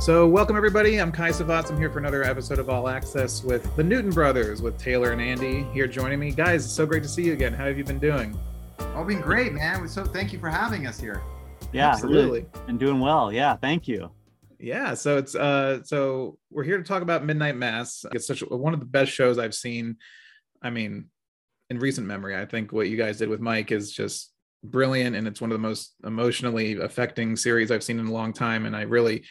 So, welcome everybody. I'm Kai Savats. I'm here for another episode of All Access with the Newton Brothers, with Taylor and Andy here joining me. Guys, it's so great to see you again. How have you been doing? Oh, been great, man. So, thank you for having us here. Yeah, absolutely. And doing well. Yeah, thank you. Yeah, so it's uh, so we're here to talk about Midnight Mass. It's such one of the best shows I've seen. I mean, in recent memory, I think what you guys did with Mike is just brilliant, and it's one of the most emotionally affecting series I've seen in a long time. And I really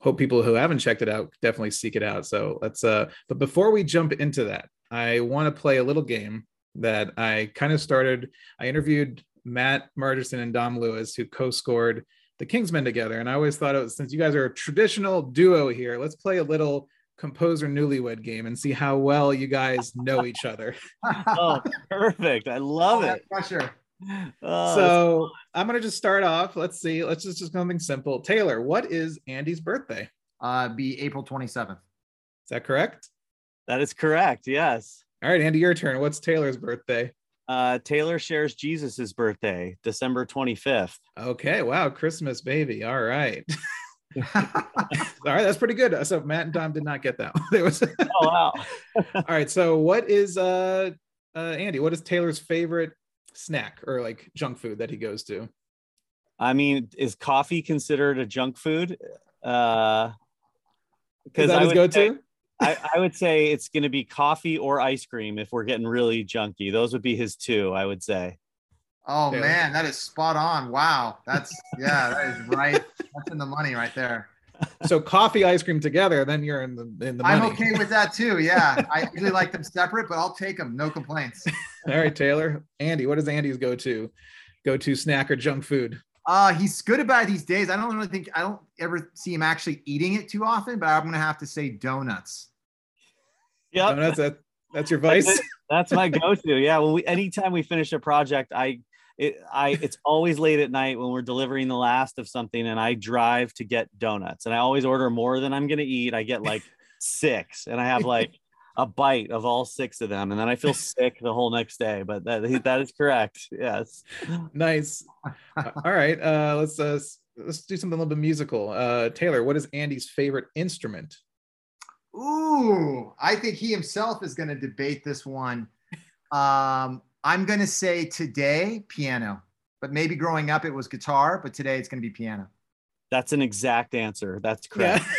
hope people who haven't checked it out definitely seek it out. So let's uh but before we jump into that, I want to play a little game that I kind of started. I interviewed Matt Margeson and Dom Lewis, who co-scored the Kingsman together. And I always thought it was since you guys are a traditional duo here, let's play a little composer newlywed game and see how well you guys know each other. oh, perfect. I love it. Pressure. Oh, so I'm gonna just start off. Let's see. Let's just just something simple. Taylor, what is Andy's birthday? Uh, be April 27th. Is that correct? That is correct. Yes. All right, Andy, your turn. What's Taylor's birthday? Uh, Taylor shares Jesus's birthday, December 25th. Okay. Wow. Christmas baby. All right. All right, that's pretty good. So Matt and Tom did not get that. There was. oh wow. All right. So what is uh, uh Andy? What is Taylor's favorite snack or like junk food that he goes to? I mean, is coffee considered a junk food? Uh, because I would go to. I, I, would say it's going to be coffee or ice cream if we're getting really junky. Those would be his two, I would say. Oh yeah. man, that is spot on. Wow, that's yeah, that is right. That's in the money right there. So coffee, ice cream together, then you're in the in the. Money. I'm okay with that too. Yeah, I usually like them separate, but I'll take them. No complaints. All right, Taylor. Andy, what is Andy's go to go to snack or junk food? Uh, he's good about it these days. I don't really think I don't ever see him actually eating it too often, but I'm gonna have to say donuts. Yeah, donuts. That, that's your vice. That's, that's my go-to. Yeah. When we anytime we finish a project, I it I it's always late at night when we're delivering the last of something, and I drive to get donuts, and I always order more than I'm gonna eat. I get like six, and I have like a bite of all six of them, and then I feel sick the whole next day. But that that is correct. Yes. Nice. All right. Uh, let's uh, let's do something a little bit musical. Uh, Taylor, what is Andy's favorite instrument? Ooh, I think he himself is going to debate this one. Um, I'm going to say today piano, but maybe growing up it was guitar, but today it's going to be piano. That's an exact answer. That's correct.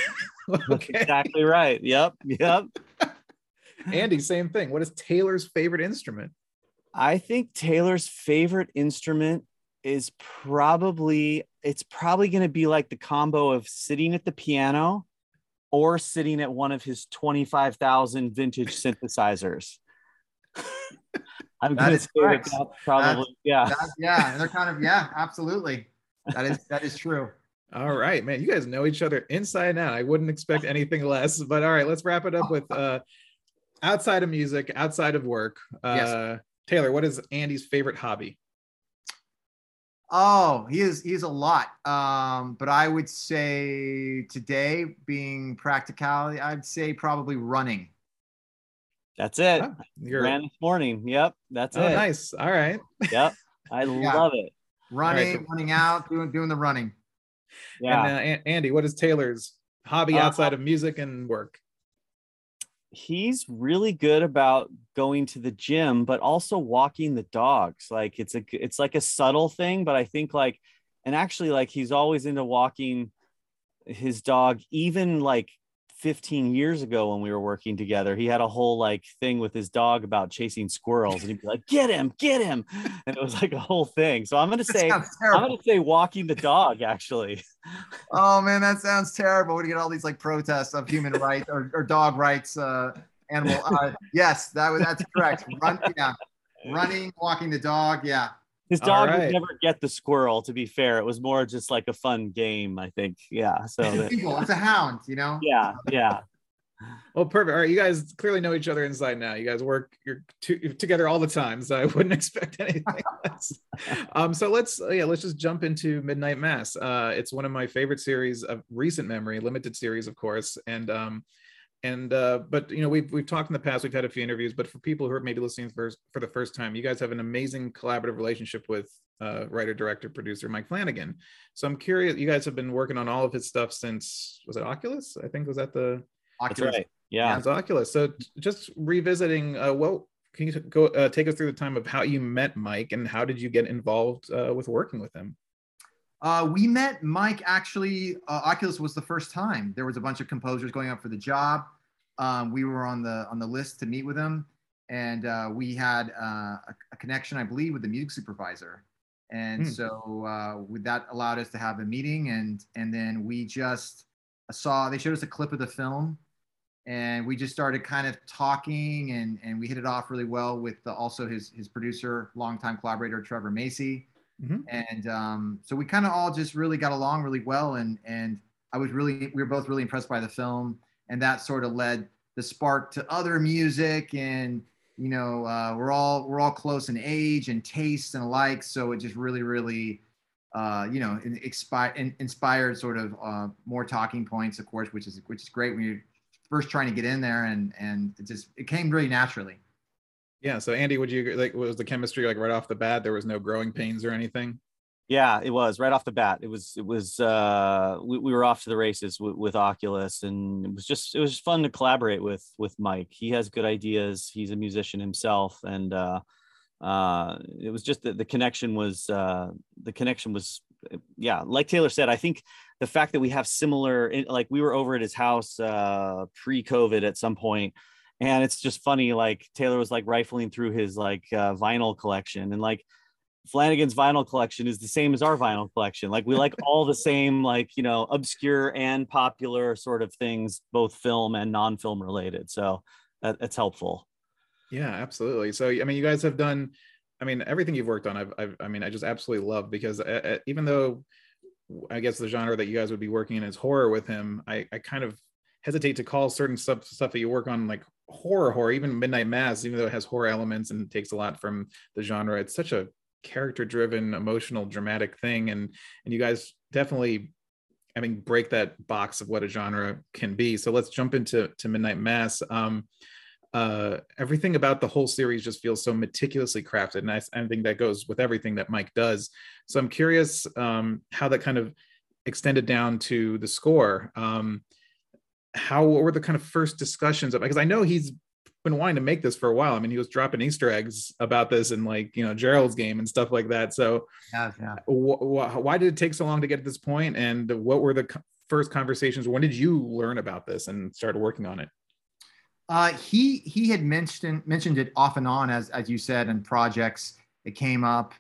Yeah. okay. That's exactly right. Yep. Yep. Andy, same thing. What is Taylor's favorite instrument? I think Taylor's favorite instrument is probably it's probably going to be like the combo of sitting at the piano or sitting at one of his 25,000 vintage synthesizers. I'm going to say that that's probably, that's, yeah. That's, yeah. They're kind of, yeah, absolutely. That is, that is true. All right, man. You guys know each other inside and out. I wouldn't expect anything less, but all right, let's wrap it up with uh, outside of music, outside of work. Uh, yes. Taylor, what is Andy's favorite hobby? Oh, he is he's a lot. Um, but I would say today, being practicality, I'd say probably running. That's it. Oh, you're ran this morning. Yep, that's oh, it. Nice. All right. Yep, I yeah. love it. Running, right. running out, doing doing the running. Yeah. And, uh, Andy, what is Taylor's hobby uh, outside of music and work? he's really good about going to the gym but also walking the dogs like it's a it's like a subtle thing but i think like and actually like he's always into walking his dog even like 15 years ago when we were working together, he had a whole like thing with his dog about chasing squirrels, and he'd be like, "Get him, get him," and it was like a whole thing. So I'm gonna say, I'm gonna say walking the dog actually. Oh man, that sounds terrible. We get all these like protests of human rights or, or dog rights, uh, animal. Uh, yes, that was that's correct. Run, yeah, running, walking the dog. Yeah, his dog right. would never get the squirrel. To be fair, it was more just like a fun game. I think. Yeah. So that, it's a hound, you know. Yeah. Yeah. Well, perfect. All right, you guys clearly know each other inside now. You guys work you're, you're together all the time, so I wouldn't expect anything less. Um, so let's yeah, let's just jump into Midnight Mass. Uh, it's one of my favorite series of recent memory, limited series, of course, and um, and uh, but you know we've we've talked in the past. We've had a few interviews, but for people who are maybe listening for for the first time, you guys have an amazing collaborative relationship with uh, writer, director, producer Mike Flanagan. So I'm curious. You guys have been working on all of his stuff since was it Oculus? I think was that the Oculus. Right. Yeah, it's Oculus. So just revisiting, uh, what can you go uh, take us through the time of how you met Mike and how did you get involved uh, with working with him? Uh, we met Mike actually. Uh, Oculus was the first time. There was a bunch of composers going up for the job. Um, we were on the on the list to meet with him, and uh, we had uh, a, a, connection, I believe, with the music supervisor. And hmm. so uh, that allowed us to have a meeting, and and then we just saw they showed us a clip of the film, and we just started kind of talking, and and we hit it off really well with the, also his his producer, longtime collaborator Trevor Macy Mm-hmm. And um, so we kind of all just really got along really well. And, and I was really, we were both really impressed by the film. And that sort of led the spark to other music. And, you know, uh, we're all, we're all close in age and taste and alike. So it just really, really, uh, you know, inspired, inspired sort of uh, more talking points, of course, which is, which is great when you're first trying to get in there and, and it just, it came really naturally. Yeah. So Andy, would you like was the chemistry like right off the bat? There was no growing pains or anything. Yeah, it was right off the bat. It was it was uh we, we were off to the races with, with Oculus and it was just it was just fun to collaborate with with Mike. He has good ideas. He's a musician himself and uh uh it was just that the connection was uh the connection was yeah, like Taylor said, I think the fact that we have similar like we were over at his house uh pre-COVID at some point and it's just funny like taylor was like rifling through his like uh, vinyl collection and like flanagan's vinyl collection is the same as our vinyl collection. Like we like all the same like you know obscure and popular sort of things both film and non-film related. So that, that's helpful. Yeah absolutely. So i mean you guys have done i mean everything you've worked on i've, I've i mean i just absolutely love because uh, uh, even though i guess the genre that you guys would be working in is horror with him i i kind of hesitate to call certain stuff stuff that you work on like horror horror even midnight mass even though it has horror elements and takes a lot from the genre it's such a character driven emotional dramatic thing. And and you guys definitely i mean break that box of what a genre can be. So let's jump into to midnight mass. Um uh everything about the whole series just feels so meticulously crafted. And I, I think that goes with everything that mike does. So i'm curious um how that kind of extended down to the score. Um how what were the kind of first discussions of because I know he's been wanting to make this for a while. I mean, he was dropping Easter eggs about this in like you know Gerald's game and stuff like that. So, yeah, yeah. Wh- wh- why did it take so long to get to this point? And what were the co- first conversations? When did you learn about this and start working on it? Uh, he he had mentioned mentioned it off and on as as you said in projects. It came up,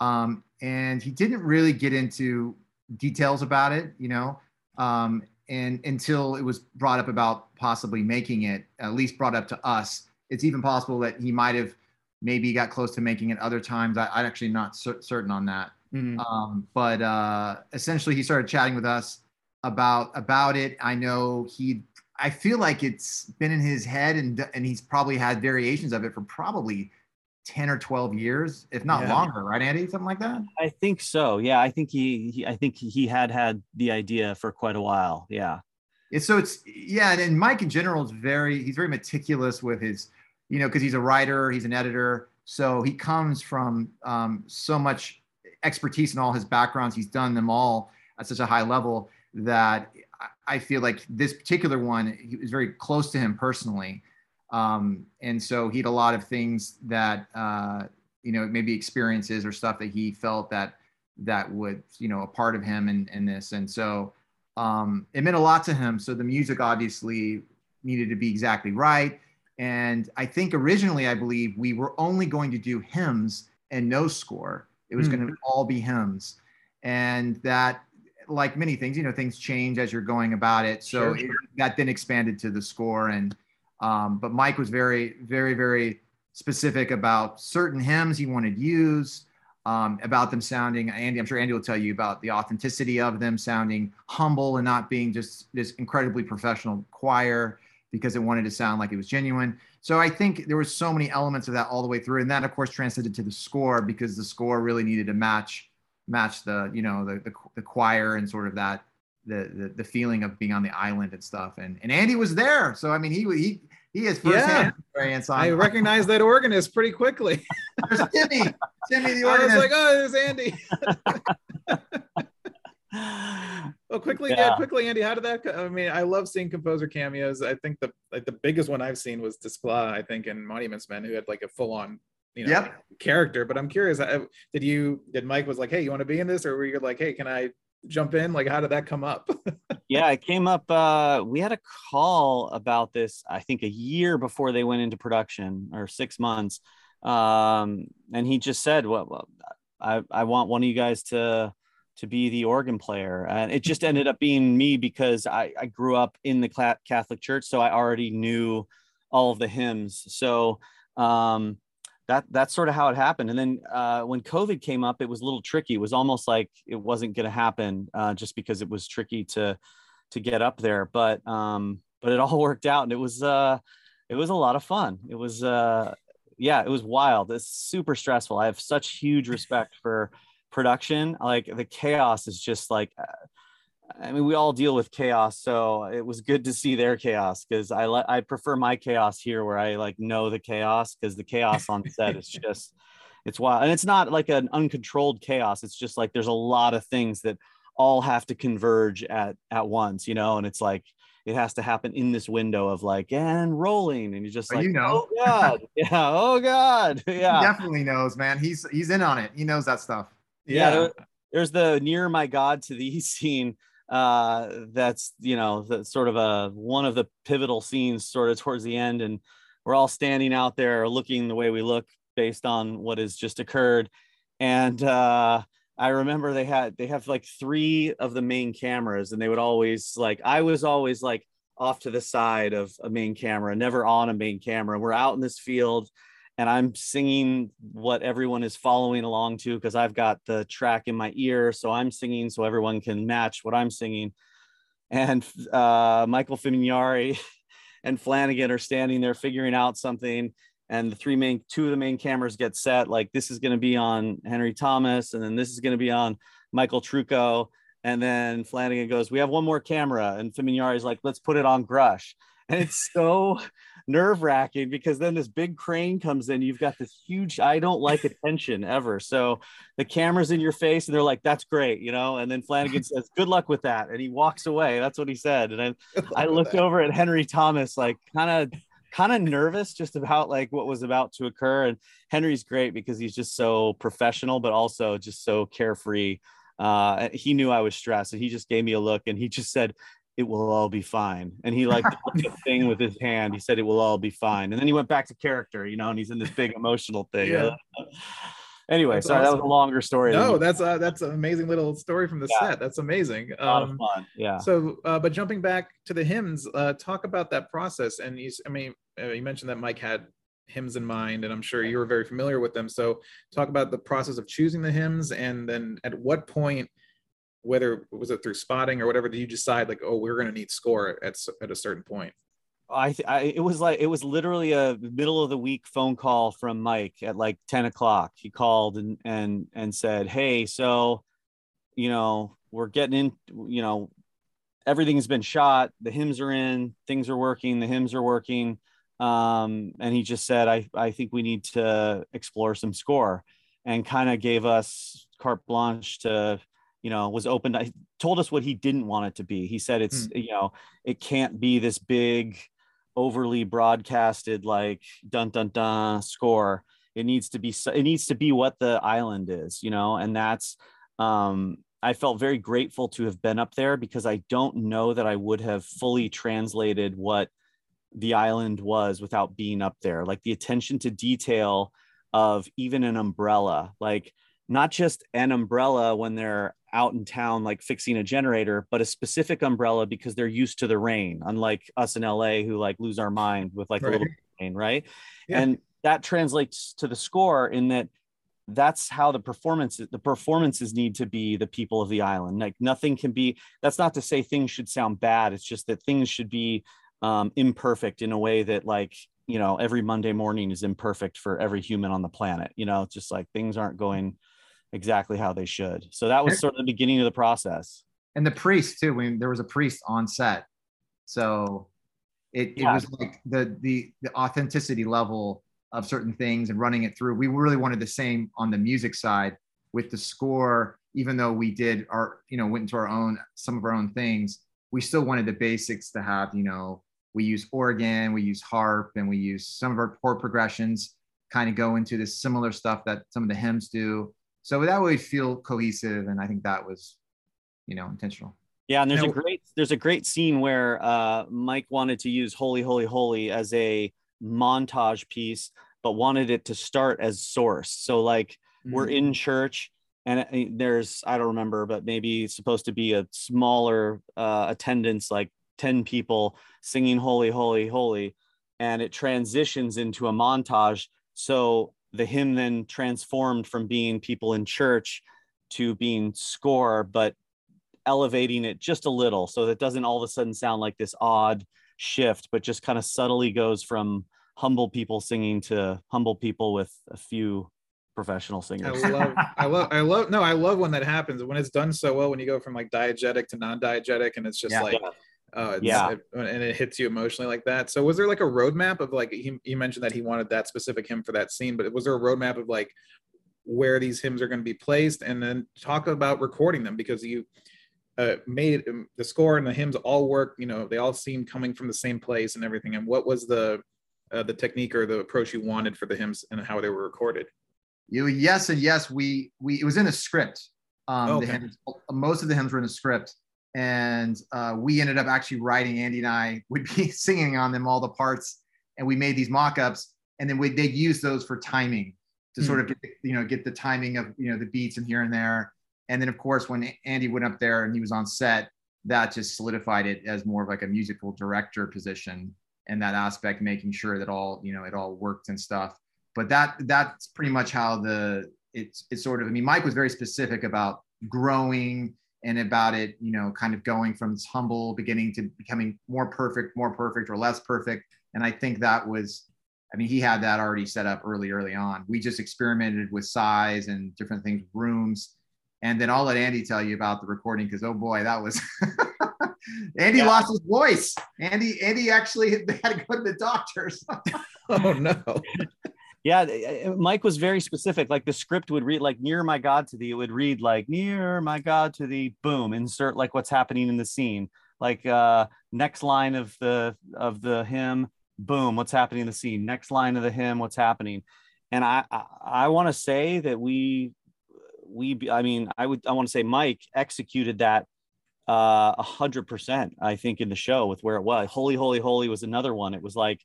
um, and he didn't really get into details about it. You know, um, and until it was brought up about possibly making it, at least brought up to us, it's even possible that he might have maybe got close to making it other times. I, am actually not cer- certain on that. Mm-hmm. Um, but uh, essentially, he started chatting with us about about it. I know he. I feel like it's been in his head, and and he's probably had variations of it for probably 10 or 12 years if not yeah. longer right andy? Something like that? I think so. Yeah i think he, he i think he had had the idea for quite a while. Yeah. So it's yeah and mike in general is very he's very meticulous with his you know because he's a writer he's an editor. So he comes from um, so much expertise in all his backgrounds. He's done them all at such a high level that i feel like this particular one he was very close to him personally um, and so he had a lot of things that, uh, you know, maybe experiences or stuff that he felt that that would, you know, a part of him in, in this. And so um, it meant a lot to him. So the music obviously needed to be exactly right. And I think originally, I believe we were only going to do hymns and no score. It was mm. going to all be hymns. And that, like many things, you know, things change as you're going about it. So sure. it, that then expanded to the score. And um, but Mike was very, very, very specific about certain hymns he wanted used, um, about them sounding. Andy, I'm sure Andy will tell you about the authenticity of them sounding humble and not being just this incredibly professional choir because it wanted to sound like it was genuine. So I think there was so many elements of that all the way through, and that of course translated to the score because the score really needed to match match the you know the the, the choir and sort of that the, the the feeling of being on the island and stuff. And and Andy was there, so I mean he he he has firsthand experience on. I recognized that organist pretty quickly. There's Timmy, Timmy the I was organist. like, oh, there's Andy. Well, quickly, yeah. Yeah. quickly, Andy. How did that? co- I mean, I love seeing composer cameos. I think the like the biggest one I've seen was Desplat. I think in Monuments Men, who had like a full on, you know, Yep. character. But I'm curious, uh, did you did Mike was like, hey, you want to be in this, or were you like, hey, can I jump in? Like, how did that come up? yeah, it came up. Uh, we had a call about this, I think a year before they went into production or six months. Um, and he just said, well, well, I, I want one of you guys to, to be the organ player. And it just ended up being me because I, I grew up in the Catholic church. So I already knew all of the hymns. So, um, that that's sort of how it happened. And then uh, when COVID came up, it was a little tricky. It was almost like it wasn't going to happen uh, just because it was tricky to to get up there. But um, but it all worked out, and it was uh, it was a lot of fun. It was uh, yeah, it was wild. It's super stressful. I have such huge respect for production. Like the chaos is just like. Uh, I mean, we all deal with chaos, so it was good to see their chaos because I li- I prefer my chaos here, where I like know the chaos because the chaos on set is just it's wild, and it's not like an uncontrolled chaos. It's just like there's a lot of things that all have to converge at at once, you know, and it's like it has to happen in this window of like and rolling, and you're just Oh, like, you know. oh god, yeah, oh god, He yeah, definitely knows, man. He's he's in on it. He knows that stuff. yeah. there- there's the near my god to thee scene uh that's you know that's sort of a one of the pivotal scenes sort of towards the end. And we're all standing out there looking the way we look based on what has just occurred. And uh i remember they had they have like three of the main cameras and they would always like i was always like off to the side of a main camera never on a main camera. We're out in this field and I'm singing what everyone is following along to because I've got the track in my ear. So I'm singing so everyone can match what I'm singing. And uh, Michael Fimognari and Flanagan are standing there figuring out something. And the three main, two of the main cameras get set. Like this is going to be on Henry Thomas, and then this is going to be on Michael Trucco. And then Flanagan goes, "We have one more camera," and Fimognari is like, "Let's put it on Grush." And it's so nerve wracking because then this big crane comes in. You've got this huge, I don't like attention ever. So the camera's in your face and they're like, that's great, you know? And then Flanagan says, good luck with that. And he walks away. That's what he said. And I, I looked over at Henry Thomas, like kind of, kind of nervous just about like what was about to occur. And Henry's great because he's just so professional, but also just so carefree. Uh, he knew I was stressed and he just gave me a look and he just said, it will all be fine. And he like the thing with his hand. He said it will all be fine. And then he went back to character, you know, and he's in this big emotional thing. Yeah. anyway, That's sorry, that was a longer story. No, that's uh, that's an amazing little story from the Yeah. set. That's amazing. a lot of Um, fun. Yeah. So, uh, but jumping back to the hymns, uh, talk about that process. And you, I mean, uh, you mentioned that Mike had hymns in mind, and I'm sure you were very familiar with them. So, talk about the process of choosing the hymns, and then at what point, whether was it through spotting or whatever, do you decide like, oh, we're going to need score at at a certain point? I, I it was like it was literally a middle of the week phone call from Mike at like 10 o'clock. He called and and and said, Hey, so you know, we're getting in, you know, everything's been shot, the hymns are in, things are working, the hymns are working. Um, and he just said, I, I think we need to explore some score and kind of gave us carte blanche to, you know, was open. I told us what he didn't want it to be. He said it's, you know, it can't be this big, overly broadcasted like dun dun dun score. It needs to be it needs to be what the island is, you know, and that's um I felt very grateful to have been up there because I don't know that I would have fully translated what the island was without being up there. Like the attention to detail of even an umbrella, like not just an umbrella when they're out in town, like fixing a generator, but a specific umbrella because they're used to the rain, unlike us in LA who like lose our mind with like a little rain, right? Yeah. And that translates to the score in that that's how the performance the performances need to be the people of the island like nothing can be that's not to say things should sound bad it's just that things should be um, imperfect in a way that like you know every monday morning is imperfect for every human on the planet you know it's just like things aren't going exactly how they should so that was sort of the beginning of the process and the priest too. When there was a priest on set, so it, it Yeah. was like the the the authenticity level of certain things and running it through. We really wanted the same on the music side with the score. Even though we did our, you know, went into our own some of our own things, we still wanted the basics to have, you know, we use organ, we use harp, and we use some of our chord progressions kind of go into this similar stuff that some of the hymns do. So that would feel cohesive, and I think that was, you know, intentional. Yeah, and there's a Now- great there's a great scene where uh, Mike wanted to use "Holy, Holy, Holy" as a montage piece, but wanted it to start as source. So like we're Mm. in church, and uh, there's I don't remember, but maybe it's supposed to be a smaller uh, attendance, like ten people singing "Holy, Holy, Holy," and it transitions into a montage. So the hymn then transformed from being people in church to being score, but elevating it just a little so that it doesn't all of a sudden sound like this odd shift, but just kind of subtly goes from humble people singing to humble people with a few professional singers. I love, I love, I love. No, I love when that happens. When it's done so well, when you go from like diegetic to non-diegetic, and it's just Yeah. like, Yeah. Oh, it's, Yeah. it- and it hits you emotionally like that. So, was there like a roadmap of like he, he mentioned that he wanted that specific hymn for that scene, but was there a roadmap of like where these hymns are going to be placed, and then talk about recording them because you uh, made um, the score and the hymns all work. You know, they all seem coming from the same place and everything. And what was the uh, the technique or the approach you wanted for the hymns and how they were recorded? You yes and yes. We we it was in a script. Um, Okay. the hymns, most of the hymns were in a script, and uh, we ended up actually writing. Andy and I would be singing on them all the parts, and we made these mock-ups, and then we they use those for timing to sort of get the, you know get the timing of you know the beats and here and there, and then of course when Andy went up there and he was on set, that just solidified it as more of like a musical director position and that aspect, making sure that all you know it all worked and stuff but that that's pretty much how the it's it's sort of i mean mike was very specific about growing and about it you know kind of going from this humble beginning to becoming more perfect more perfect or less perfect. And i think that was i mean he had that already set up early early on. We just experimented with size and different things rooms. And then i'll let andy tell you about the recording because oh boy that was andy Yeah. lost his voice. Andy andy actually had to go to the doctors. Oh no. Yeah, uh, Mike was very specific. Like the script would read like "Near my God to thee." It would read like "Near my God to thee." Boom, insert like what's happening in the scene. Like uh, next line of the of the hymn. Boom, what's happening in the scene. Next line of the hymn. What's happening? And I I, I want to say that we we I mean I would I want to say Mike executed that uh, a hundred percent. I think in the show with where it was. Holy, holy, holy was another one. It was like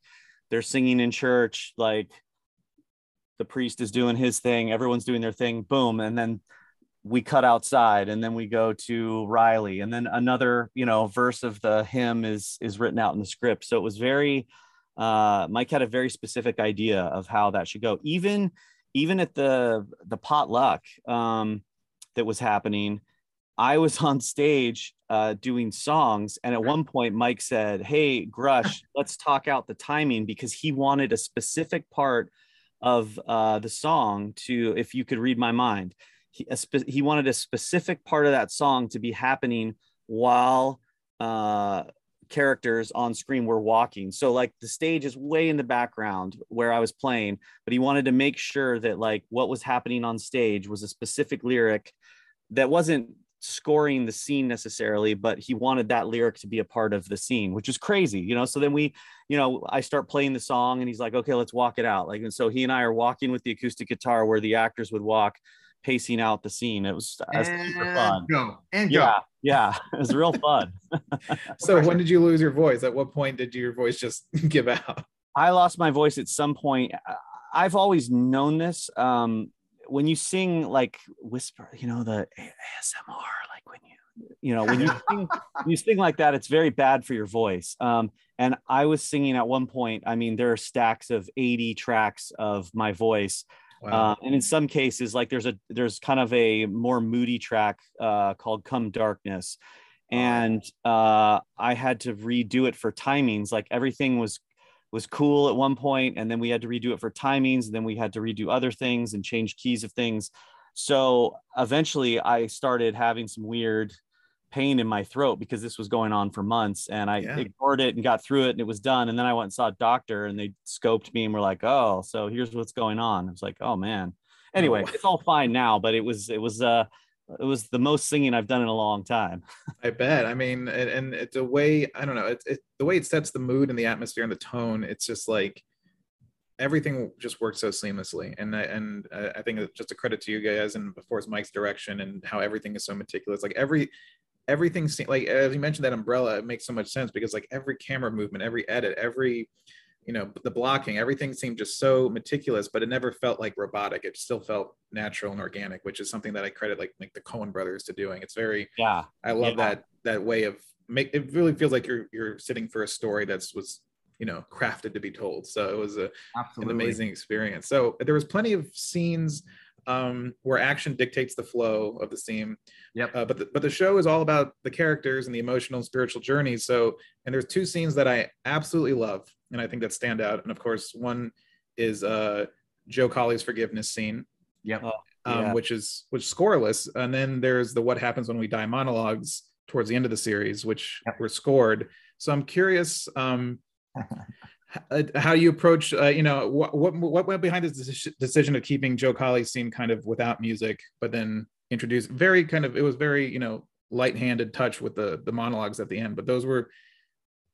they're singing in church like the priest is doing his thing, everyone's doing their thing, boom, and then we cut outside and then we go to Riley and then another, you know, verse of the hymn is is written out in the script. So it was very uh Mike had a very specific idea of how that should go. Even even at the the potluck um that was happening, I was on stage uh, doing songs, and at one point, Mike said, "Hey, Grush, let's talk out the timing because he wanted a specific part of uh, the song to, if you could read my mind, he, spe- he wanted a specific part of that song to be happening while uh, characters on screen were walking. So like the stage is way in the background where I was playing, but he wanted to make sure that like what was happening on stage was a specific lyric that wasn't scoring the scene necessarily, but he wanted that lyric to be a part of the scene, which is crazy, you know. So then we, you know, I start playing the song and he's like, okay, let's walk it out. Like, and so he and I are walking with the acoustic guitar where the actors would walk, pacing out the scene. It was, it was super fun. go and go. Yeah, yeah, it was real fun. So when did you lose your voice? At what point did your voice just give out? I lost my voice at some point. I've always known this. Um, when you sing like whisper, you know, the ASMR, like when you, you know, when you sing, when you sing like that, it's very bad for your voice. Um, and I was singing at one point. I mean, there are stacks of 80 tracks of my voice. Wow. Uh, and in some cases, like there's a there's kind of a more moody track uh, called "Come Darkness," and uh, I had to redo it for timings. Like everything was was cool at one point, and then we had to redo it for timings, and then we had to redo other things and change keys of things. So eventually, I started having some weird pain in my throat because this was going on for months and I Yeah. ignored it and got through it and it was done. And then I went and saw a doctor and they scoped me and were like, oh, so here's what's going on. I was like, oh man. Anyway, wow. it's all fine now, but it was, it was, uh, it was the most singing I've done in a long time. I bet. I mean, and, and it's a way, I don't know, it's it, the way it sets the mood and the atmosphere and the tone. It's just like everything just works so seamlessly. And I, and I think it's just a credit to you guys and of course Mike's direction and how everything is so meticulous. Like every, everything, like as you mentioned that umbrella, it makes so much sense because like every camera movement, every edit, every, you know, the blocking, everything seemed just so meticulous, but it never felt like robotic. It still felt natural and organic, which is something that I credit like like the Coen brothers to doing. It's very Yeah. I love Yeah. that that way of make it really feels like you're you're sitting for a story that's was you know crafted to be told. So it was a, Absolutely. an amazing experience. So there was plenty of scenes um, where action dictates the flow of the scene. Yep. Uh, but the, but the show is all about the characters and the emotional and spiritual journeys. So and there's two scenes that I absolutely love and I think that stand out. And of course, one is uh, Joe Collie's forgiveness scene Yep. Oh, um, Yeah. which is which is scoreless. And then there's the what happens when we die monologues towards the end of the series, which Yep. were scored. So I'm curious um, uh, how you approach. Uh, you know, what, what what went behind this decision of keeping Joe Collie's scene kind of without music, but then introduce very kind of it was very you know light-handed touch with the the monologues at the end, but those were.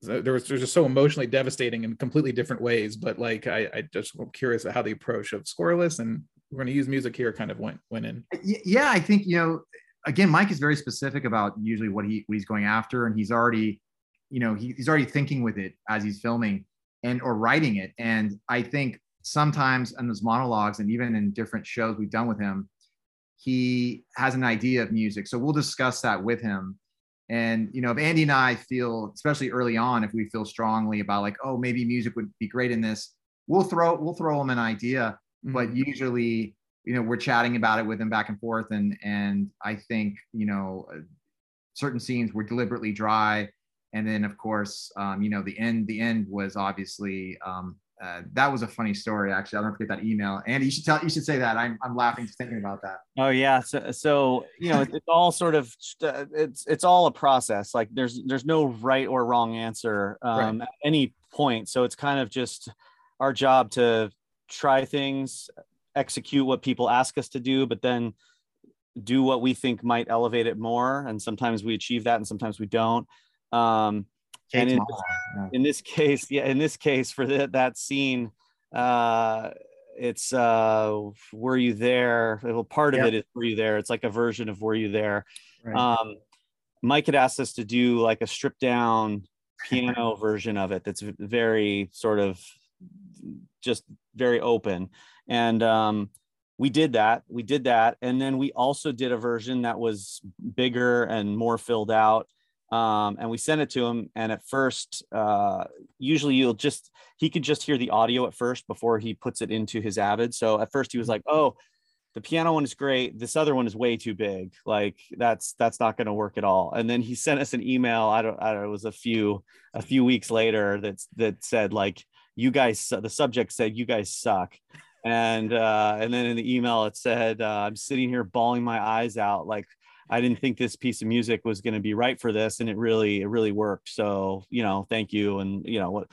There was, just so emotionally devastating in completely different ways, but like I, I just am curious how the approach of scoreless and we're going to use music here kind of went went in. Yeah i think you know again mike is very specific about usually what he what he's going after and he's already you know he, he's already thinking with it as he's filming and or writing it. And i think sometimes in those monologues and even in different shows we've done with him he has an idea of music. So we'll discuss that with him and you know if andy and i feel especially early on if we feel strongly about like oh maybe music would be great in this we'll throw we'll throw them an idea. But Mhm. usually you know we're chatting about it with them back and forth. And and i think you know uh, certain scenes were deliberately dry. And then of course um, you know the end the end was obviously um, uh, that was a funny story actually i'll never forget that email andy you should tell you should say that i'm, I'm laughing thinking about that Oh yeah, so so you know it's, it's all sort of uh, it's it's all a process. Like there's there's no right or wrong answer um, at any point. So it's kind of just our job to try things, execute what people ask us to do, but then do what we think might elevate it more. And sometimes we achieve that, and sometimes we don't. Um, And in- yeah. in this case yeah in this case for that that scene uh it's uh were you there well part of Yep. it is were you there it's like a version of were you there Right. um mike had asked us to do like a stripped down piano version of it that's very sort of just very open and um we did that we did that and then we also did a version that was bigger and more filled out um, and we sent it to him. And at first uh, usually you'll just he could just hear the audio at first before he puts it into his avid. So at first he was like oh the piano one is great. This other one is way too big. Like that's that's not going to work at all. And then he sent us an email i don't i don't it was a few a few weeks later that's that said like you guys the subject said you guys suck. And uh and then in the email it said uh, i'm sitting here bawling my eyes out. Like i didn't think this piece of music was going to be right for this and it really it really worked so you know thank you and you know what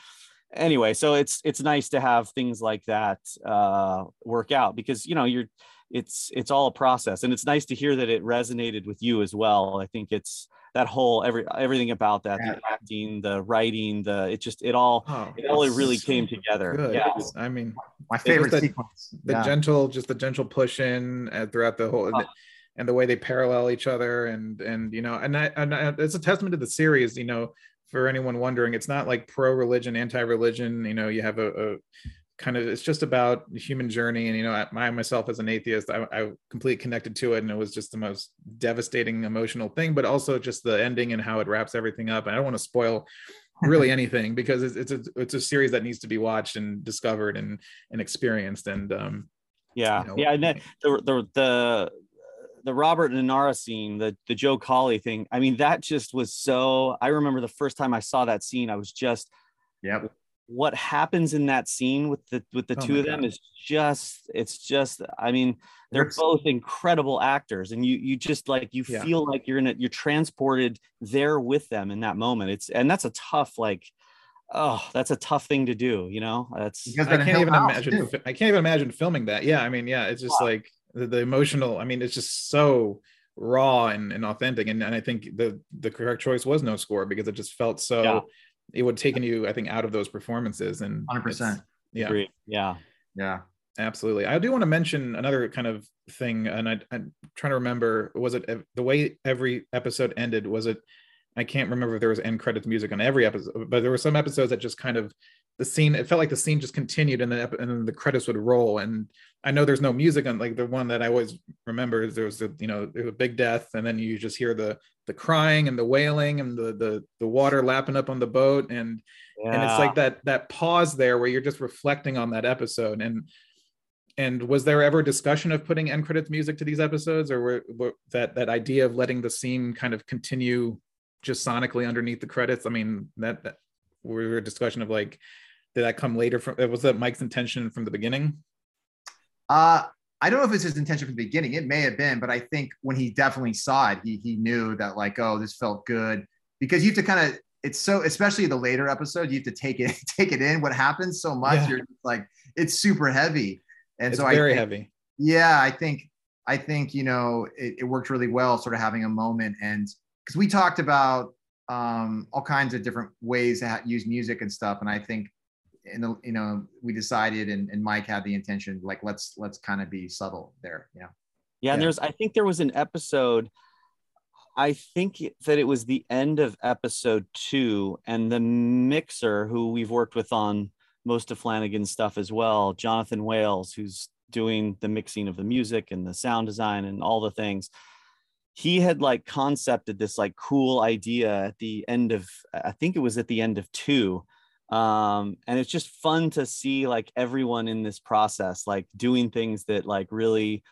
anyway so it's it's nice to have things like that uh work out because you know you're it's it's all a process and it's nice to hear that it resonated with you as well i think it's that whole every everything about that the acting the writing the it just it all Oh, it all it's really so came together good. yeah I mean, my favorite the- sequence the yeah. gentle, just the gentle push in uh, throughout the whole, Oh. And the way they parallel each other, and and you know, and I, and I, it's a testament to the series. You know, for anyone wondering, it's not like pro religion, anti religion. You know, you have a, a kind of it's just about the human journey and you know I, I myself as an atheist I, I completely connected to it and it was just the most devastating emotional thing but also just the ending and how it wraps everything up and i don't want to spoil really anything because it's, it's a it's a series that needs to be watched and discovered and and experienced and um yeah you know, yeah and then the the the the Robert Nanara scene, the the Joe Collie thing. I mean, that just was so. I remember the first time I saw that scene, I was just yeah. what happens in that scene with the with the Oh two my of them God. is just it's just i mean they're It's- both incredible actors and you you just like you Yeah. feel like you're in it you're transported there with them in that moment it's and that's a tough like oh that's a tough thing to do you know that's I can't even imagine. too. I can't even imagine filming that. Yeah, I mean, yeah, it's just like the, the emotional. I mean, it's just so raw and, and authentic. And, and I think the the correct choice was no score because it just felt so. Yeah. It would have taken you, I think, out of those performances. And 100%. Yeah, Agreed. yeah Yeah. absolutely. I do want to mention another kind of thing, and I, I'm trying to remember. Was it the way every episode ended? Was it? I can't remember if there was end credits music on every episode, but there were some episodes that just kind of the scene. It felt like the scene just continued, and then and then the credits would roll. And I know there's no music on like the one that I always remember is there was a you know there's a big death, and then you just hear the the crying and the wailing and the the the water lapping up on the boat and and it's like that that pause there where you're just reflecting on that episode and and was there ever discussion of putting end credits music to these episodes or were, were that that idea of letting the scene kind of continue just sonically underneath the credits i mean that, that were there a discussion of like did that come later from it? was that mike's intention from the beginning Uh, I don't know if it's his intention from the beginning. It may have been, but I think when he definitely saw it, he he knew that like, oh, this felt good because you have to kind of. It's so, especially the later episode, you have to take it take it in. What happens so much, Yeah. you're like, it's super heavy, and it's so I very think, heavy yeah, I think I think you know it, it worked really well, sort of having a moment, and because we talked about um, all kinds of different ways to ha- use music and stuff, and I think the you know we decided, and, and Mike had the intention like let's let's kind of be subtle there, you yeah. Yeah, and there's I think there was an episode. I think that it was the end of episode two, and the mixer who we've worked with on most of Flanagan's stuff as well, Jonathan Wales, who's doing the mixing of the music and the sound design and all the things. He had like concepted this like cool idea at the end of I think it was at the end of two. Um, and it's just fun to see like everyone in this process, like doing things that like really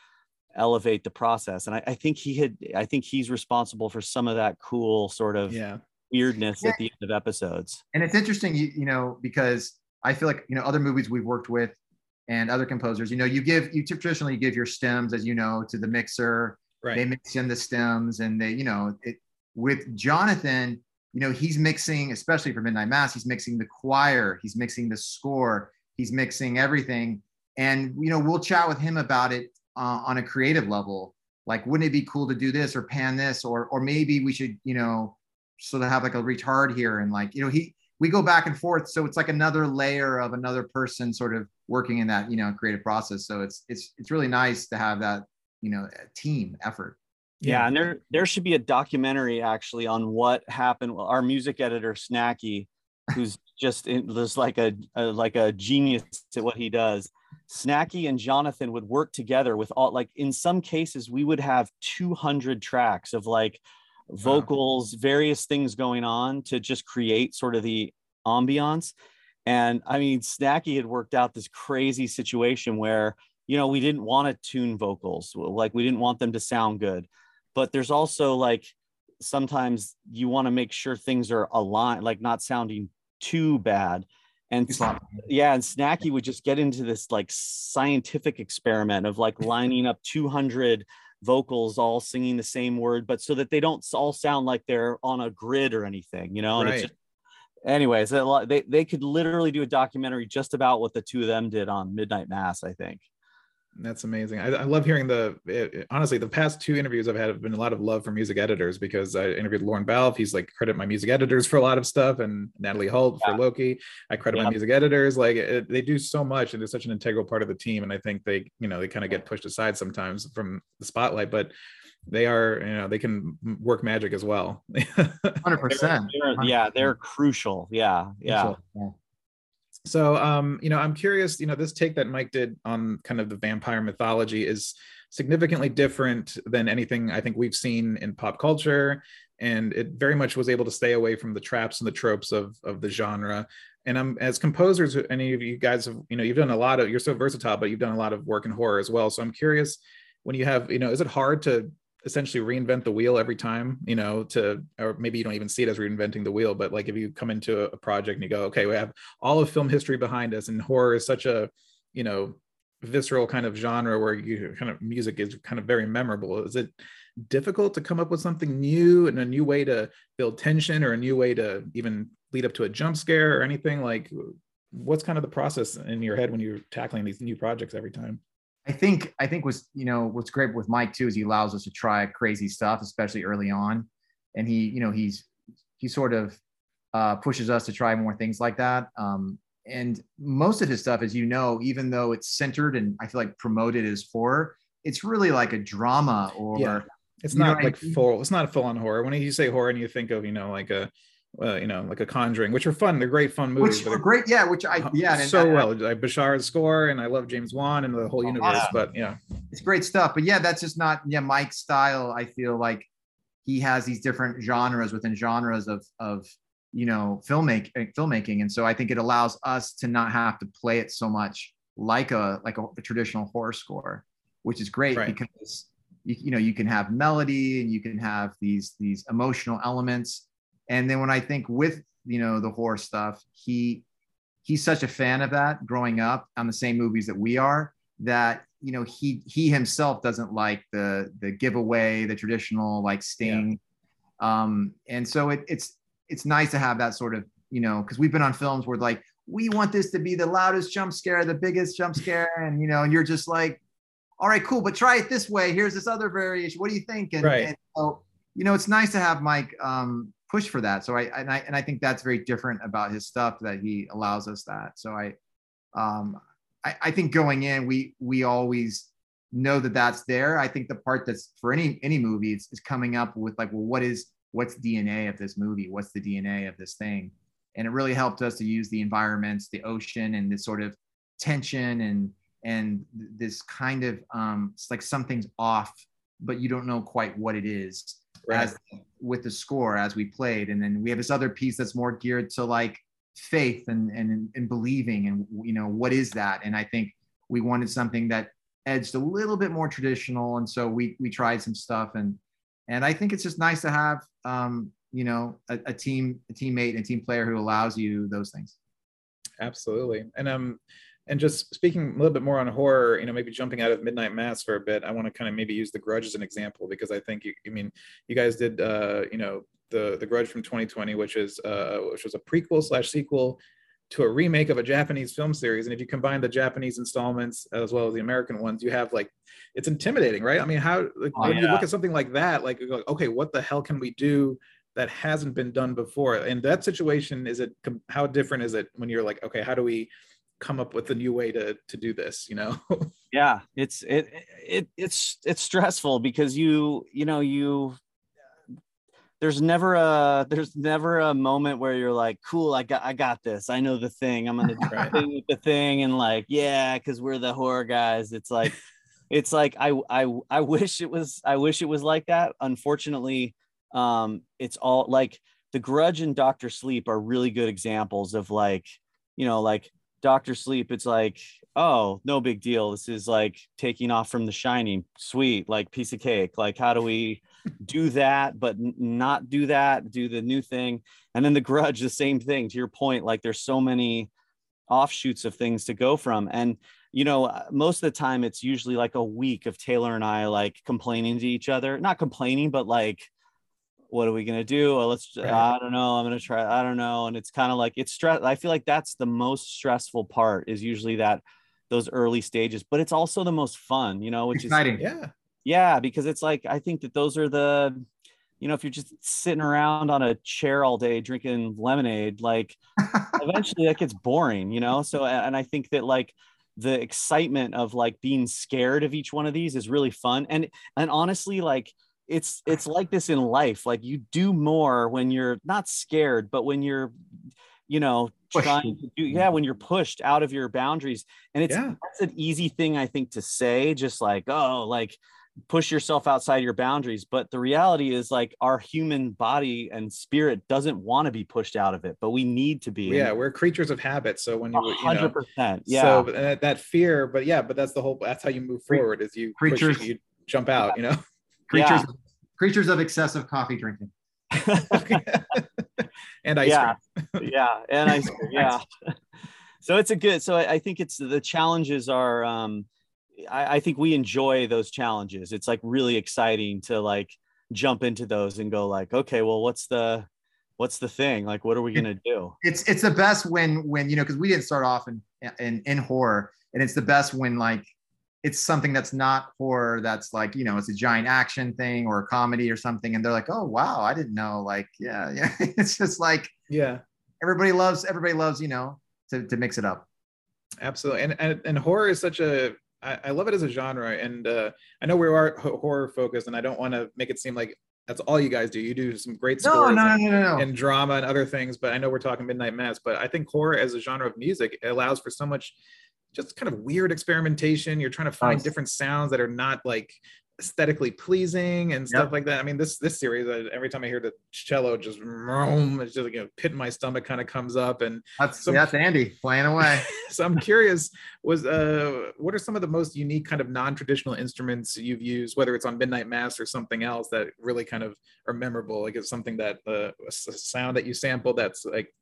elevate the process. And I, I think he had, I think he's responsible for some of that cool sort of yeah weirdness Yeah. at the end of episodes. And it's interesting, you, you know, because I feel like you know other movies we've worked with and other composers, you know, you give you traditionally give your stems, as you know, to the mixer, right they mix in the stems and they you know it with jonathan you know he's mixing especially for midnight mass he's mixing the choir he's mixing the score he's mixing everything. And you know we'll chat with him about it uh, on a creative level. Like wouldn't it be cool to do this or pan this? Or or maybe we should you know sort of have like a retard here and like you know he we go back and forth. So it's like another layer of another person sort of working in that you know creative process. So it's it's it's really nice to have that you know team effort Yeah, and there there should be a documentary actually on what happened. Well, Our music editor Snacky, who's just in, there's like a, a like a genius at what he does. Snacky and Jonathan would work together with all like in some cases we would have 200 tracks of like vocals, various things going on to just create sort of the ambiance. And I mean, Snacky had worked out this crazy situation where you know we didn't want to tune vocals, like we didn't want them to sound good but there's also like sometimes you want to make sure things are aligned like not sounding too bad. And yeah and snacky would just get into this like scientific experiment of like lining up 200 vocals all singing the same word but so that they don't all sound like they're on a grid or anything you know and it's Right. just anyways a lot- they, they could literally do a documentary just about what the two of them did on midnight mass i think That's amazing. I, I love hearing the it- it- honestly the past two interviews I've had have been a lot of love for music editors because I interviewed Lorne Balfe. He's like credit my music editors for a lot of stuff, and Natalie Holt Yeah. for Loki. I credit Yeah. my music editors. Like it, they do so much, and they're such an integral part of the team. And I think they you know they kind of get pushed aside sometimes from the spotlight, but they are you know they can work magic as well. 100% They're- yeah they're crucial yeah yeah So, um, you know, I'm curious, you know, this take that Mike did on kind of the vampire mythology is significantly different than anything I think we've seen in pop culture. And it very much was able to stay away from the traps and the tropes of, of the genre. And I'm as composers, any of you guys have, you know, you've done a lot of, you're so versatile, but you've done a lot of work in horror as well. So I'm curious when you have, you know, is it hard to essentially reinvent the wheel every time you know to or maybe you don't even see it as reinventing the wheel but like if you come into a project and you go okay we have all of film history behind us and horror is such a you know visceral kind of genre where you kind of music is kind of very memorable is it difficult to come up with something new and a new way to build tension or a new way to even lead up to a jump scare or anything? Like what's kind of the process in your head when you're tackling these new projects every time I think I think was you know what's great with Mike too is he allows us to try crazy stuff, especially early on, and he you know he's he sort of uh, pushes us to try more things like that. Um, and most of his stuff, as you know, even though it's centered and I feel like promoted as horror, it's really like a drama or yeah. it's not like I mean? full. It's not a full on horror. When you say horror and you think of you know like a uh, you know, like a Conjuring, which are fun. They're great fun movies. Which are great, yeah. Which I yeah, so well. I, Bishara's score, and I love James Wan and the whole universe. Yeah. But yeah, it's great stuff. But yeah, that's just not yeah Mike's style. I feel like he has these different genres within genres of of you know filmmaking eh, filmmaking, and so I think it allows us to not have to play it so much like a like a, a traditional horror score, which is great right. because you, you know you can have melody and you can have these these emotional elements and then when I think with you know the horror stuff, he he's such a fan of that growing up on the same movies that we are that you know he he himself doesn't like the the giveaway the traditional like sting yeah. um and so it, it's it's nice to have that sort of you know because we've been on films where like we want this to be the loudest jump scare the biggest jump scare and you know and you're just like all right cool but try it this way here's this other variation what do you think and, right. and so you know it's nice to have mike um push for that. So I and I and I think that's very different about his stuff that he allows us that. So I um I, I think going in we we always know that that's there. I think the part that's for any any movie is, is coming up with like, well, what is what's DNA of this movie? What's the DNA of this thing? And it really helped us to use the environments, the ocean, and this sort of tension and and this kind of um, it's like something's off, but you don't know quite what it is right. as with the score as we played. And then we have this other piece that's more geared to like faith and and, and believing and you know what is that? And i think we wanted something that edged a little bit more traditional. And so we we tried some stuff. And and i think it's just nice to have um you know a, a team a teammate and a team player who allows you those things. Absolutely. And um and just speaking a little bit more on horror, you know, maybe jumping out of Midnight Mass for a bit, I want to kind of maybe use The Grudge as an example because I think you, I mean, you guys did, uh, you know, the the Grudge from 2020, which is uh, which was a prequel slash sequel to a remake of a Japanese film series. And if you combine the Japanese installments as well as the American ones, you have like it's intimidating, right? I mean, how like, oh, when yeah. you look at something like that, like okay, what the hell can we do that hasn't been done before? And that situation is it how different is it when you're like, okay, how do we come up with a new way to to do this you know? Yeah it's it it it's it's stressful because you you know you there's never a there's never a moment where you're like cool i got i got this. I know the thing. I'm gonna do the thing with the thing. And like yeah because we're the horror guys. It's like it's like I, I i wish it was i wish it was like that. Unfortunately um it's all like the grudge and doctor sleep are really good examples of like you know like Doctor Sleep, it's like, oh, no big deal. This is like taking off from The Shining. Sweet, like piece of cake. Like, how do we do that, but not do that? Do the new thing. And then The Grudge, the same thing. To your point, like there's so many offshoots of things to go from. And you know, uh, most of the time it's usually like a week of Taylor and I like complaining to each other, not complaining, but like what are we gonna do? Well, let's. Right. I don't know. I'm gonna try. I don't know. And it's kind of like it's stress. I feel like that's the most stressful part. Is usually that those early stages, but it's also the most fun. You know, which exciting. is exciting. yeah, yeah, because it's like I think that those are the, you know, if you're just sitting around on a chair all day drinking lemonade, like eventually that gets boring. You know. So and I think that like the excitement of like being scared of each one of these is really fun and and honestly like it's it's like this in life like you do more when you're not scared but when you're you know trying to do yeah when you're pushed out of your boundaries. And it's yeah. that's an easy thing i think to say just like oh like push yourself outside your boundaries. But the reality is like our human body and spirit doesn't want to be pushed out of it but we need to be. Yeah we're creatures of habit so when you 100% you know, yeah. So that, that fear but yeah but that's the whole that's how you move forward is you creatures push, you jump out you know? Creatures, Yeah. Creatures of excessive coffee drinking. and ice yeah, cream. yeah, and ice cream. Yeah. so it's a good. So I, I think it's the challenges are. um I, I think we enjoy those challenges. It's like really exciting to like jump into those and go like, okay, well, what's the what's the thing? Like, what are we gonna do? It's it's the best when when you know because we didn't start off in, in in horror, and it's the best when like it's something that's not horror that's like you know it's a giant action thing or a comedy or something, and they're like, oh wow, I didn't know. Like yeah yeah, it's just like Yeah. everybody loves everybody loves you know to to mix it up. absolutely and, and and horror is such a I, I love it as a genre and uh i know we are horror focused and i don't want to make it seem like that's all you guys do you do some great scores no no and, no no. and drama and other things but i know we're talking midnight mass but i think horror as a genre of music allows for so much just kind of weird experimentation you're trying to find Nice. different sounds that are not like aesthetically pleasing and stuff Yep. like that i mean this this series every time i hear the cello just vroom, it's just like a pit in my stomach kind of comes up and That's some- that's Andy playing away. so I'm curious, was uh, what are some of the most unique kind of non-traditional instruments you've used, whether it's on Midnight Mass or something else that really kind of are memorable? Like it's something that uh, a sound that you sampled that's like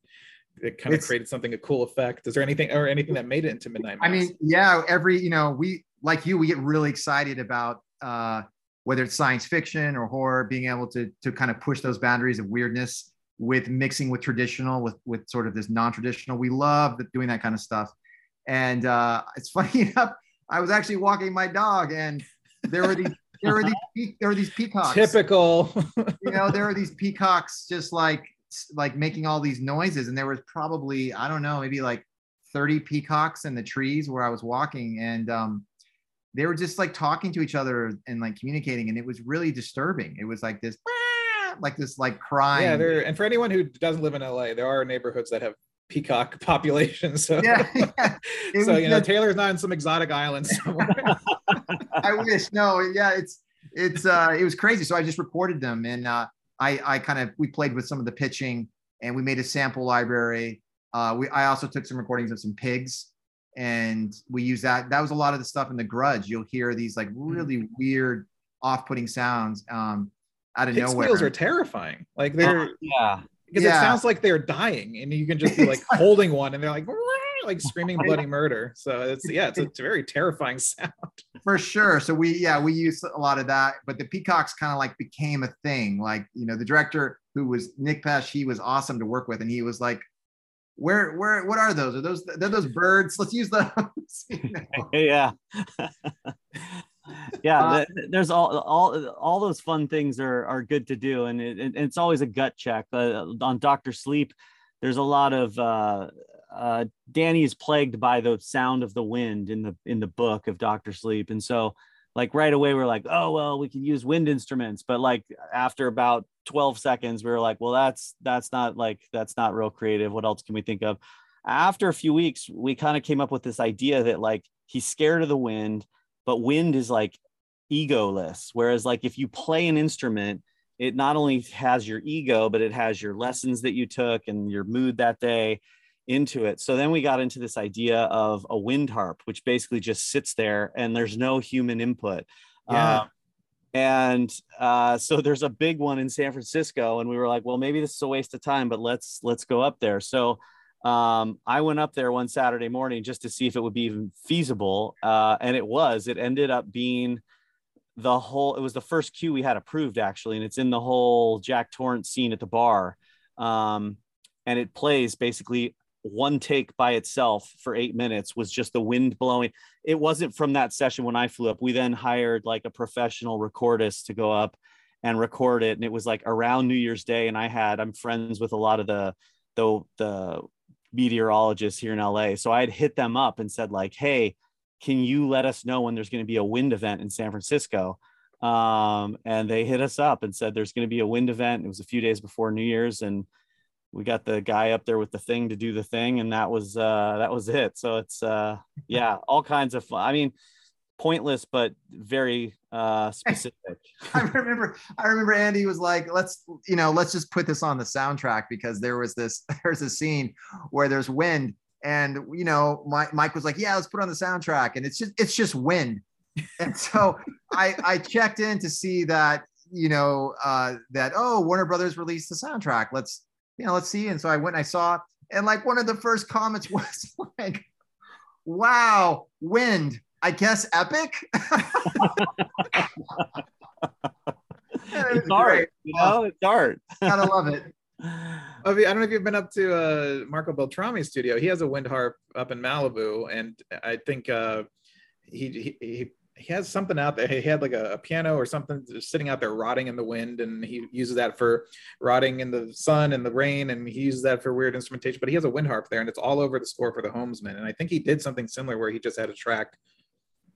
it kind of created something a cool effect. Is there anything or anything that made it into Midnight Mass? I mean, yeah, every you know, we like you, we get really excited about uh, whether it's science fiction or horror, being able to to kind of push those boundaries of weirdness with mixing with traditional, with with sort of this non-traditional. We love the, doing that kind of stuff. And uh, it's funny enough, I was actually walking my dog, and there were these there were these there were these peacocks. typical. You know, there are these peacocks just like like making all these noises, and there was probably I don't know, maybe like 30 peacocks in the trees where I was walking, and um, they were just like talking to each other and like communicating, and it was really disturbing. It was like this, like this, like crying. yeah, there. And for anyone who doesn't live in LA, there are neighborhoods that have peacock populations. So, yeah, yeah. So was you know, Taylor's not in some exotic island somewhere. I wish. No, yeah, it's it's uh it was crazy. So I just recorded them and uh I I kind of we played with some of the pitching and we made a sample library. Uh we I also took some recordings of some pigs and we used that. That was a lot of the stuff in the grudge. You'll hear these like really weird off-putting sounds um out of Pig nowhere. squeals are terrifying. Like they're yeah. because it sounds like they're dying and you can just be like holding one and they're like like screaming bloody murder so it's yeah it's a, it's a very terrifying sound for sure. So we, yeah, we used a lot of that, but the peacocks kind of like became a thing. Like, you know, the director who was Nick Pesce, he was awesome to work with. And he was like, where, where, what are those? Are those, they're those birds? Let's use those. You know? yeah yeah Uh, there's all all all those fun things are are good to do and it, it- it's always a gut check uh, on dr sleep there's a lot of uh uh danny is plagued by the sound of the wind in the in the book of dr sleep. And so like right away we're like oh well we can use wind instruments. But like after about 12 seconds we were like well that's that's not like that's not real creative. What else can we think of? After a few weeks we kind of came up with this idea that like he's scared of the wind but wind is like egoless. Whereas like if you play an instrument it not only has your ego but it has your lessons that you took and your mood that day into it so then we got into this idea of a wind harp which basically just sits there and there's no human input Yeah. Uh, and uh, so there's a big one in san francisco and we were like well maybe this is a waste of time but let's let's go up there so um, I went up there one Saturday morning just to see if it would be even feasible. Uh, and it was, it ended up being the whole, it was the first cue we had approved actually. And it's in the whole Jack Torrance scene at the bar. Um, and it plays basically one take by itself for eight minutes was just the wind blowing. It wasn't from that session when I flew up. We then hired like a professional recordist to go up and record it. And it was like around New Year's Day. And I had, I'm friends with a lot of the, the, the meteorologists here in LA. So I had hit them up and said, like, hey, can you let us know when there's going to be a wind event in San Francisco? Um, and they hit us up and said there's going to be a wind event. It was a few days before New Year's, and we got the guy up there with the thing to do the thing, and that was uh, that was it. So it's uh, yeah, all kinds of fun. I mean, pointless but very uh, specific. I remember, I remember Andy was like, let's, you know, let's just put this on the soundtrack because there was this, there's a scene where there's wind and, you know, my, Mike was like, yeah, let's put on the soundtrack. And it's just, it's just wind. and so I I checked in to see that you know uh, that oh Warner Brothers released the soundtrack. Let's you know let's see. And so I went and I saw and like one of the first comments was like, "Wow, wind." I guess epic. it's art, you know, it's art. Gotta love it. I don't know if you've been up to uh, Marco Beltrami's studio. He has a wind harp up in Malibu, and I think uh, he, he he has something out there. He had like a, a, piano or something sitting out there rotting in the wind, and he uses that for rotting in the sun and the rain, and he uses that for weird instrumentation. But he has a wind harp there, and it's all over the score for the Homesman. And I think he did something similar where he just had a track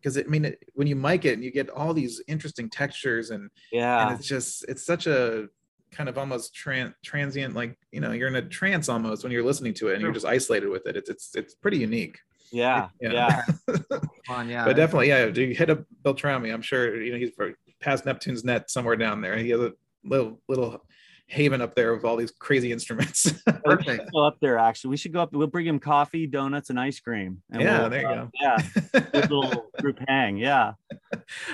because I mean, it, when you mic it, and you get all these interesting textures, and yeah, and it's just it's such a kind of almost tran- transient, like you know, you're in a trance almost when you're listening to it, and you're just isolated with it. It's it's it's pretty unique. Yeah, yeah. Fun, yeah. But definitely, yeah. Do you hit a Beltrami? I'm sure you know he's past Neptune's net somewhere down there. He has a little little haven up there with all these crazy instruments. Perfect. Go up there. Actually, we should go up. We'll bring him coffee, donuts, and ice cream. And yeah, we'll, there you uh, go. Yeah, little group hang. Yeah.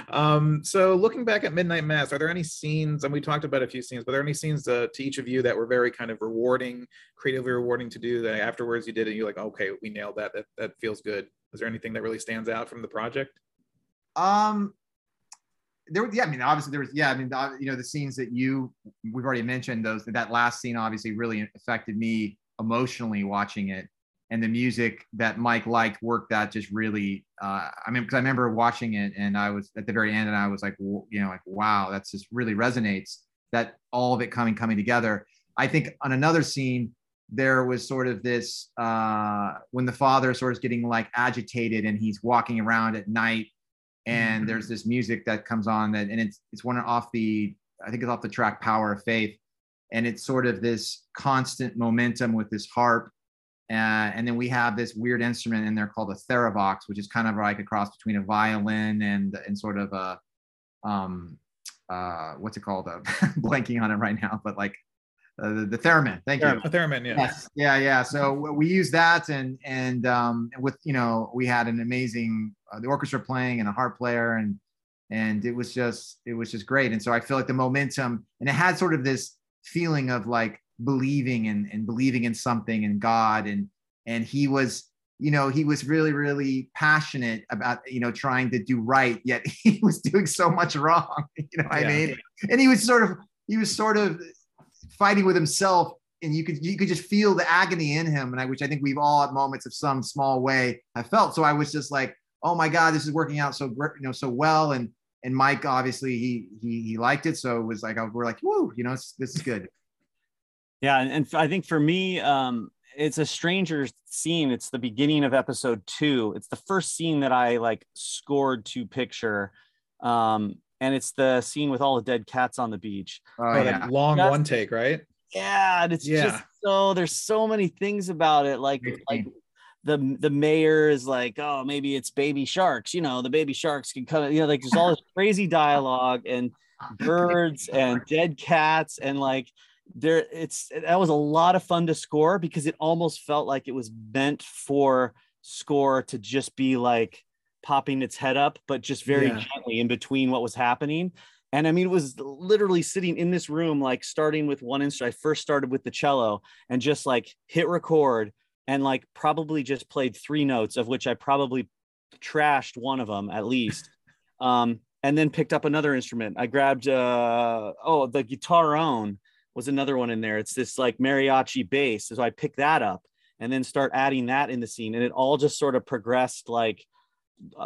Um, so looking back at Midnight Mass, are there any scenes? And we talked about a few scenes, but are there any scenes uh, to each of you that were very kind of rewarding, creatively rewarding to do? That afterwards you did it, and you're like, okay, we nailed that. That that feels good. Is there anything that really stands out from the project? Um, there yeah i mean obviously there was yeah i mean the, you know the scenes that you we've already mentioned those that last scene obviously really affected me emotionally watching it. And the music that mike liked worked that just really uh, i mean because i remember watching it and i was at the very end and i was like you know like wow that's just really resonates that all of it coming coming together. I think on another scene there was sort of this uh, when the father sort of getting like agitated and he's walking around at night and there's this music that comes on that and it's it's one off the i think it's off the track power of faith and it's sort of this constant momentum with this harp uh, and then we have this weird instrument in there called a therevox which is kind of like a cross between a violin and and sort of a um uh what's it called uh, blanking on it right now but like uh, the, the theremin. Thank theremin. you. The theremin, yeah. Yes. Yeah, yeah. So we use that, and and um, with you know we had an amazing Uh, the orchestra playing and a harp player, and and it was just it was just great. And so I feel like the momentum, and it had sort of this feeling of like believing and and believing in something and God, and and he was you know he was really really passionate about you know trying to do right yet he was doing so much wrong you know what yeah. i mean and he was sort of he was sort of fighting with himself and you could you could just feel the agony in him and I which I think we've all at moments of some small way have felt so I was just like oh my god this is working out so great you know so well and and Mike obviously he he he liked it so it was like we're like whoo you know this is good yeah and, and I think for me um it's a stranger scene it's the beginning of episode 2 it's the first scene that I like scored to picture um and it's the scene with all the dead cats on the beach. Oh, yeah. long That's, one take, right? Yeah, and it's yeah. just so there's so many things about it. Like like the the mayor is like, oh, maybe it's baby sharks. You know, the baby sharks can come. You know, like there's all this crazy dialogue and birds and dead cats and like there it's that was a lot of fun to score because it almost felt like it was meant for score to just be like popping its head up, but just very yeah. gently in between what was happening. And I mean, it was literally sitting in this room, like starting with one instrument. I first started with the cello and just like hit record and like probably just played three notes, of which I probably trashed one of them at least. Um, and then picked up another instrument. I grabbed, uh, oh, the guitarrón was another one in there. It's this like mariachi bass. So I picked that up and then start adding that in the scene. And it all just sort of progressed like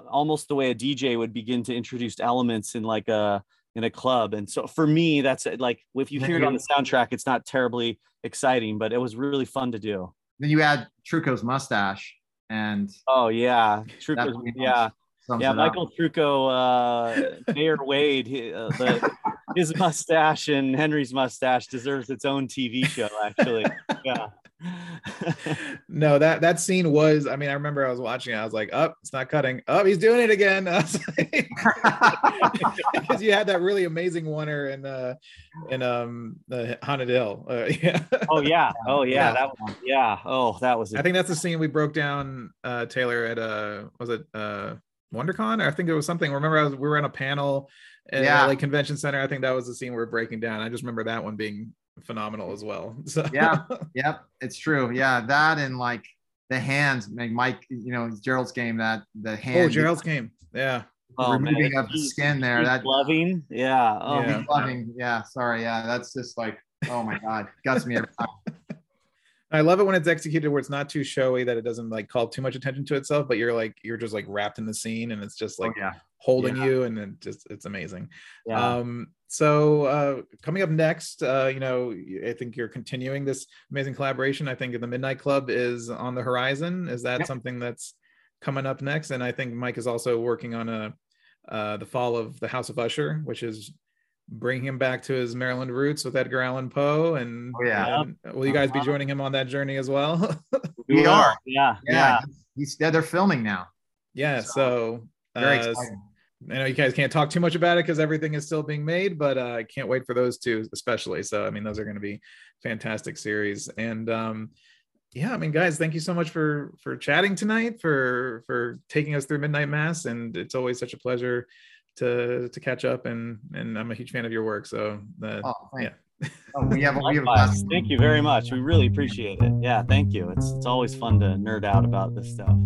almost the way a DJ would begin to introduce elements in like a in a club. And so for me, that's like if you hear it on the soundtrack, it's not terribly exciting, but it was really fun to do. Then you add Trucco's mustache and oh yeah, Trucco's yeah. Yeah, Michael Trucco, uh, Mayor Wade, uh, the, his mustache and Henry's mustache deserves its own TV show. Actually, yeah. no, that that scene was. I mean, I remember I was watching. It, I was like, "Up, oh, it's not cutting. Up, oh, he's doing it again." Because you had that really amazing oneer in uh in um the haunted hill. Uh, yeah. Oh yeah. Oh yeah. yeah. That one. Yeah. Oh, that was. It. I think that's the scene we broke down. Uh, Taylor at uh was it uh WonderCon. Or I think it was something. Remember, I was, we were on a panel at Yeah. LA Convention Center. I think that was the scene we were breaking down. I just remember that one being phenomenal as well. So Yeah. Yep, it's true. Yeah, that and like the hands, like Mike, you know, Gerald's game that the oh, hand. oh, Gerald's game. Yeah. Oh, removing of the skin there. That loving. Yeah. Oh, Yeah. loving. Yeah, sorry. Yeah, that's just like, oh my god, guts me every time. I love it when it's executed where it's not too showy that it doesn't like call too much attention to itself, but you're like you're just like wrapped in the scene and it's just like oh, yeah. holding Yeah. you and it just it's amazing. yeah. Um, so uh, coming up next, uh, you know, I think you're continuing this amazing collaboration. I think the Midnight Club is on the horizon. Is that Yep. something that's coming up next? And I think Mike is also working on a uh, the fall of the House of Usher, which is bringing him back to his Maryland roots with Edgar Allan Poe. And, Oh, yeah. and will you guys be Uh-huh. joining him on that journey as well? we are. Yeah. Yeah, Yeah. he's yeah, they're filming now. yeah. So. Very uh, exciting. I know you guys can't talk too much about it because everything is still being made, but uh, I can't wait for those two, especially. So, I mean, those are going to be fantastic series. And um, yeah, I mean, guys, thank you so much for for chatting tonight, for for taking us through Midnight Mass, and it's always such a pleasure to to catch up. And and I'm a huge fan of your work. So, uh, Oh, yeah. Oh, we have we have a Likewise. Thank you very much. We really appreciate it. Yeah. Thank you. It's it's always fun to nerd out about this stuff.